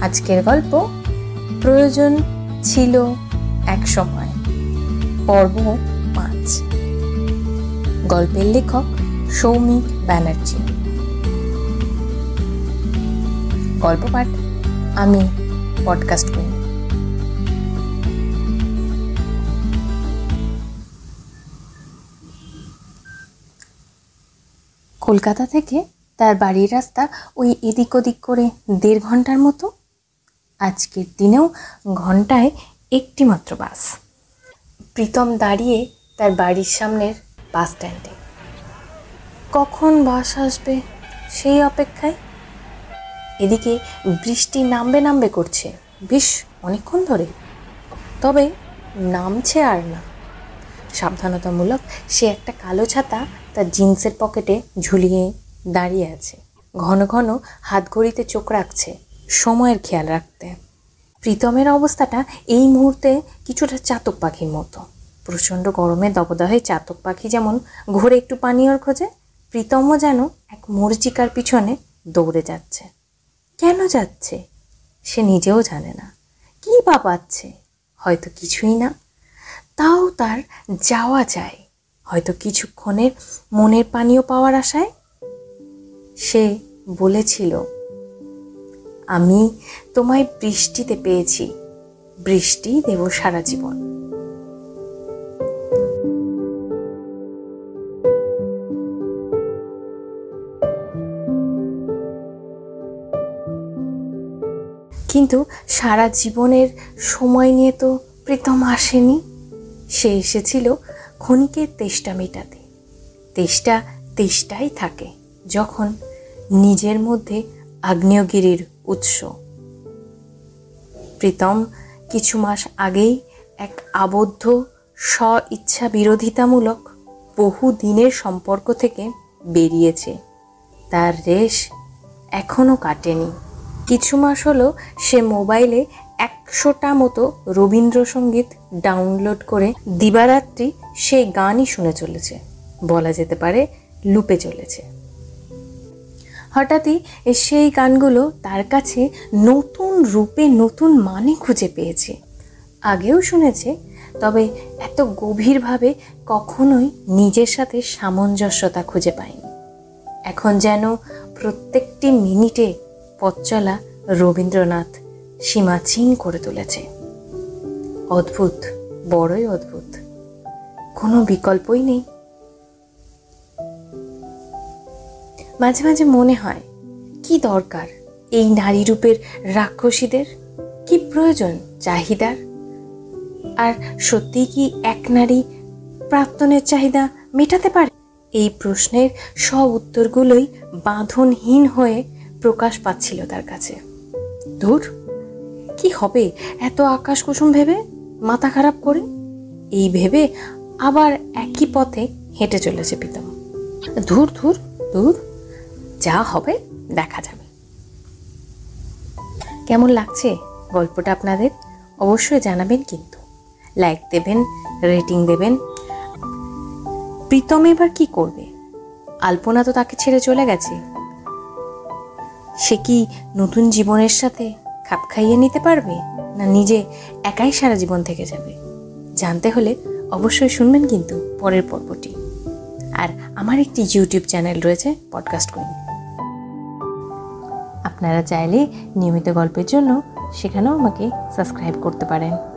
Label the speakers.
Speaker 1: আজকের গল্প প্রয়োজন ছিল এক সময়। পর্ব পাঁচ। গল্পের লেখক সৌমিক ব্যানার্জি। গল্প পাঠ আমি পডকাস্ট করি। কলকাতা থেকে তার বাড়ির রাস্তা ওই এদিক ওদিক করে দেড় ঘণ্টার মতো আজকের দিনেও ঘন্টায় একটি মাত্র বাস। প্রীতম দাঁড়িয়ে তার বাড়ির সামনের বাস স্ট্যান্ডে। কখন বাস আসবে সেই অপেক্ষায়? এদিকে বৃষ্টি নামবে নামবে করছে, বেশ অনেকক্ষণ ধরে। তবে নামছে আর না। সাবধানতামূলক সে একটা কালো ছাতা তার জিন্সের পকেটে ঝুলিয়ে দাঁড়িয়ে আছে। ঘন ঘন হাত ঘড়িতে চোখ রাখছে। সময়ের খেয়াল রাখতে। প্রীতমের অবস্থাটা এই মুহূর্তে কিছুটা চাতক পাখির মতো। প্রচণ্ড গরমে দবদহে চাতক পাখি যেমন ঘোরে একটু পানীয়র খোঁজে, প্রীতমও যেন এক মরিচিকার পিছনে দৌড়ে যাচ্ছে। কেন যাচ্ছে? সে নিজেও জানে না। কী বা পাচ্ছে হয়তো কিছুই না। তাও তার যাওয়া যায়। হয়তো কিছুক্ষণের মনের পানীয় পাওয়ার আশায়। সে বলেছিল আমি তোমায় বৃষ্টিতে পেয়েছি। বৃষ্টি দেব সারা জীবন। কিন্তু সারা জীবনের সময় নিয়ে তো প্রীতম আসেনি। সে এসেছিল ক্ষণিকের তেষ্টা মেটাতে। তেষ্টা তেষ্টাই থাকে যখন নিজের মধ্যে আগ্নেয়গিরির উৎস। প্রীতম কিছু মাস আগেই এক আবদ্ধ স্ব ইচ্ছা বিরোধিতামূলক বহু দিনের সম্পর্ক থেকে বেরিয়েছে। তার রেশ এখনও কাটেনি। কিছু মাস হলো সে মোবাইলে একশোটা মতো রবীন্দ্রসঙ্গীত ডাউনলোড করে দিবারাত্রি সেই গানই শুনে চলেছে। বলা যেতে পারে লুপে চলেছে। হঠাৎই সেই গানগুলো তার কাছে নতুন রূপে নতুন মানে খুঁজে পেয়েছে। আগেও শুনেছে, তবে এত গভীরভাবে কখনোই নিজের সাথে সামঞ্জস্যতা খুঁজে পায়নি। এখন যেন প্রত্যেকটি মিনিটে পথ চলা রবীন্দ্রনাথ সীমাচীন করে তুলেছে। অদ্ভুত, বড়ই অদ্ভুত। কোনো বিকল্পই নেই। মাঝে মাঝে মনে হয়, কি দরকার এই নারী রূপের রাক্ষসীদের? কি প্রয়োজন চাহিদার? আর সত্যিই কি এক নারী প্রাক্তনের চাহিদা মেটাতে পারে? এই প্রশ্নের সব উত্তরগুলোই বাঁধনহীন হয়ে প্রকাশ পাচ্ছিল তার কাছে। ধুর, কি হবে এত আকাশ কুসুম ভেবে মাথা খারাপ করে? এই ভেবে আবার একই পথে হেঁটে চলেছে প্রীতম। ধুর ধুর ধুর। যা হবে দেখা যাবে। কেমন লাগছে গল্পটা আপনাদের? অবশ্যই জানাবেন কিন্তু। লাইক দেবেন রেটিং দেবেন। প্রীতম এবার কি করবে? আলপনা তো তাকে ছেড়ে চলে গেছে। সে কি নতুন জীবনের সাথে খাপ খাইয়ে নিতে পারবে? না নিজে একাই সারা জীবন থেকে যাবে? জানতে হলে অবশ্যই শুনবেন কিন্তু পরের পর্বটি। আর আমার একটি ইউটিউব চ্যানেল রয়েছে পডকাস্ট কুইন আপনারা চাইলে নিয়মিত গল্পের জন্য সেখানেও আমাকে সাবস্ক্রাইব করতে পারেন।